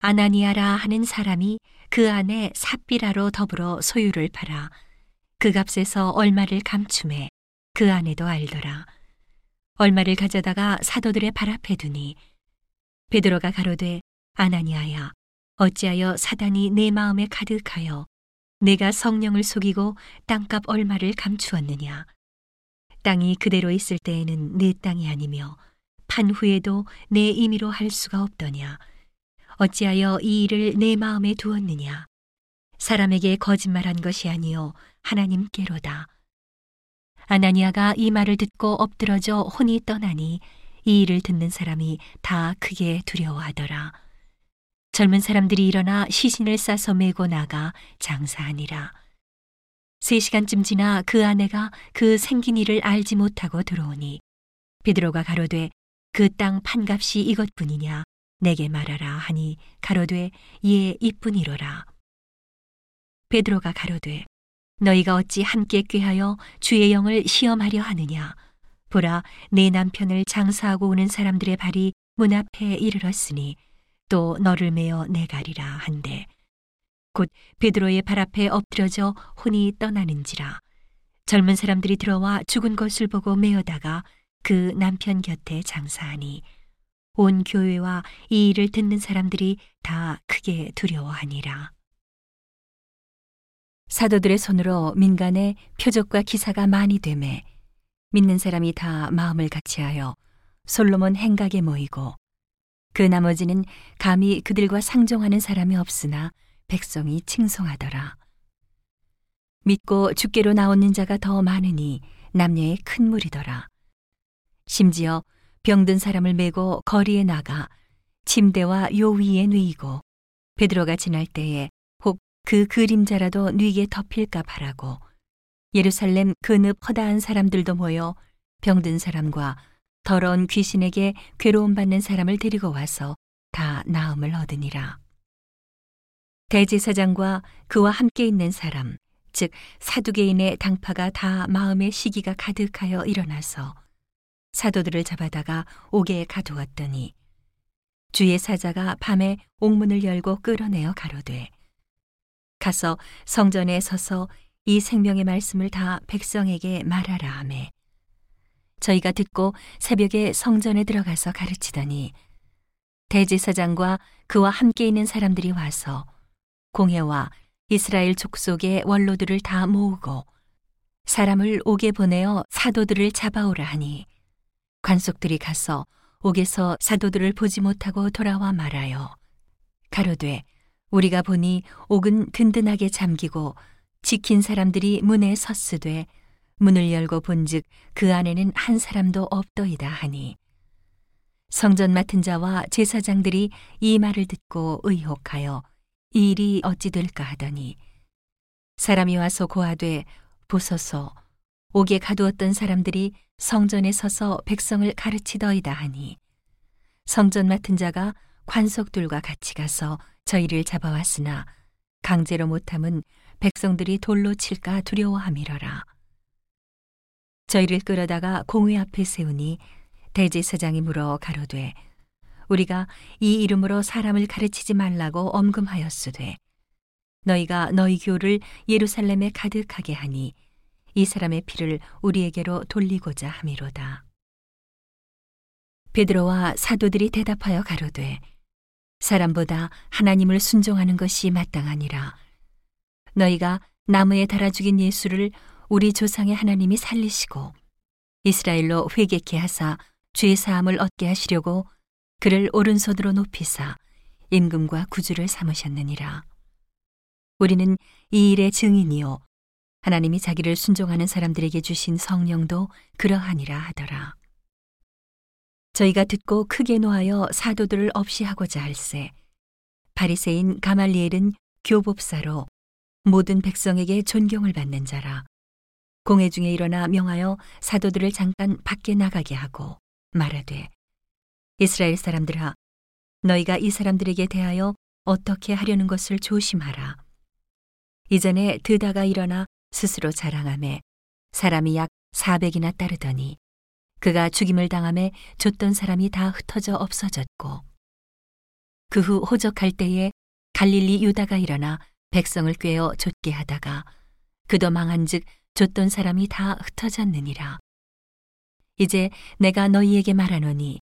아나니아라 하는 사람이 그 안에 삽비라로 더불어 소유를 팔아 그 값에서 얼마를 감춤해 그 안에도 알더라. 얼마를 가져다가 사도들의 발 앞에 두니 베드로가 가로되 아나니아야 어찌하여 사단이 내 마음에 가득하여 내가 성령을 속이고 땅값 얼마를 감추었느냐 땅이 그대로 있을 때에는 내 땅이 아니며 판 후에도 내 임의로 할 수가 없더냐 어찌하여 이 일을 내 마음에 두었느냐 사람에게 거짓말한 것이 아니요 하나님께로다 아나니아가 이 말을 듣고 엎드러져 혼이 떠나니 이 일을 듣는 사람이 다 크게 두려워하더라. 젊은 사람들이 일어나 시신을 싸서 메고 나가 장사하니라. 세 시간쯤 지나 그 아내가 그 생긴 일을 알지 못하고 들어오니 베드로가 가로되 그 땅 판값이 이것뿐이냐 내게 말하라 하니 가로되 예 이뿐이로라. 베드로가 가로되 너희가 어찌 함께 꾀하여 주의 영을 시험하려 하느냐? 보라 내 남편을 장사하고 오는 사람들의 발이 문 앞에 이르렀으니 또 너를 메어 내가리라 한데 곧 베드로의 발 앞에 엎드려져 혼이 떠나는지라. 젊은 사람들이 들어와 죽은 것을 보고 메어다가 그 남편 곁에 장사하니 온 교회와 이 일을 듣는 사람들이 다 크게 두려워하니라. 사도들의 손으로 민간에 표적과 기사가 많이 되매 믿는 사람이 다 마음을 같이하여 솔로몬 행각에 모이고 그 나머지는 감히 그들과 상종하는 사람이 없으나 백성이 칭송하더라. 믿고 죽게로 나오는 자가 더 많으니 남녀의 큰 무리더라. 심지어 병든 사람을 메고 거리에 나가 침대와 요 위에 누이고 베드로가 지날 때에 혹 그 그림자라도 뉘게 덮일까 바라고 예루살렘 그늪 허다한 사람들도 모여 병든 사람과 더러운 귀신에게 괴로움 받는 사람을 데리고 와서 다 나음을 얻으니라. 대제사장과 그와 함께 있는 사람, 즉 사두개인의 당파가 다 마음의 시기가 가득하여 일어나서 사도들을 잡아다가 옥에 가두었더니 주의 사자가 밤에 옥문을 열고 끌어내어 가로되 가서 성전에 서서 이 생명의 말씀을 다 백성에게 말하라 하매 저희가 듣고 새벽에 성전에 들어가서 가르치더니 대제사장과 그와 함께 있는 사람들이 와서 공회와 이스라엘 족속의 원로들을 다 모으고 사람을 옥에 보내어 사도들을 잡아오라 하니 관속들이 가서 옥에서 사도들을 보지 못하고 돌아와 말하여 가로되 우리가 보니 옥은 든든하게 잠기고 지킨 사람들이 문에 섰으되 문을 열고 본즉 그 안에는 한 사람도 없더이다 하니 성전 맡은 자와 제사장들이 이 말을 듣고 의혹하여 이 일이 어찌 될까 하더니 사람이 와서 고하되 보소서 옥에 가두었던 사람들이 성전에 서서 백성을 가르치더이다 하니 성전 맡은 자가 관속들과 같이 가서 저희를 잡아왔으나 강제로 못함은 백성들이 돌로 칠까 두려워함이러라. 저희를 끌어다가 공회 앞에 세우니 대제사장이 물어 가로되 우리가 이 이름으로 사람을 가르치지 말라고 엄금하였으되 너희가 너희 교를 예루살렘에 가득하게 하니 이 사람의 피를 우리에게로 돌리고자 함이로다. 베드로와 사도들이 대답하여 가로되 사람보다 하나님을 순종하는 것이 마땅하니라 너희가 나무에 달아 죽인 예수를 우리 조상의 하나님이 살리시고 이스라엘로 회개케 하사 죄 사함을 얻게 하시려고 그를 오른손으로 높이사 임금과 구주를 삼으셨느니라. 우리는 이 일의 증인이요 하나님이 자기를 순종하는 사람들에게 주신 성령도 그러하니라 하더라. 저희가 듣고 크게 노하여 사도들을 없이 하고자 할세 바리새인 가말리엘은 교법사로 모든 백성에게 존경을 받는 자라 공회 중에 일어나 명하여 사도들을 잠깐 밖에 나가게 하고 말하되 이스라엘 사람들아 너희가 이 사람들에게 대하여 어떻게 하려는 것을 조심하라. 이전에 드다가 일어나 스스로 자랑함에 사람이 약 400이나 따르더니 그가 죽임을 당함에 줬던 사람이 다 흩어져 없어졌고 그 후 호적할 때에 갈릴리 유다가 일어나 백성을 꿰어 좇게 하다가 그도 망한즉 좇던 사람이 다 흩어졌느니라. 이제 내가 너희에게 말하노니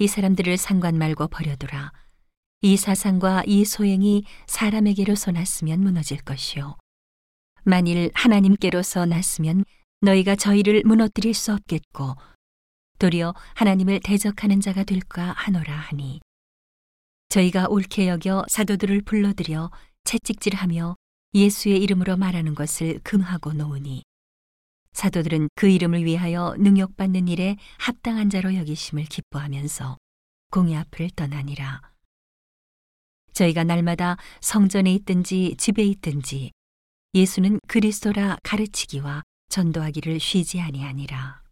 이 사람들을 상관 말고 버려두라. 이 사상과 이 소행이 사람에게로서 났으면 무너질 것이요. 만일 하나님께로서 났으면 너희가 저희를 무너뜨릴 수 없겠고 도리어 하나님을 대적하는 자가 될까 하노라 하니 저희가 옳게 여겨 사도들을 불러들여 채찍질하며 예수의 이름으로 말하는 것을 금하고 놓으니 사도들은 그 이름을 위하여 능욕받는 일에 합당한 자로 여기심을 기뻐하면서 공의 앞을 떠나니라. 저희가 날마다 성전에 있든지 집에 있든지 예수는 그리스도라 가르치기와 전도하기를 쉬지 아니하니라.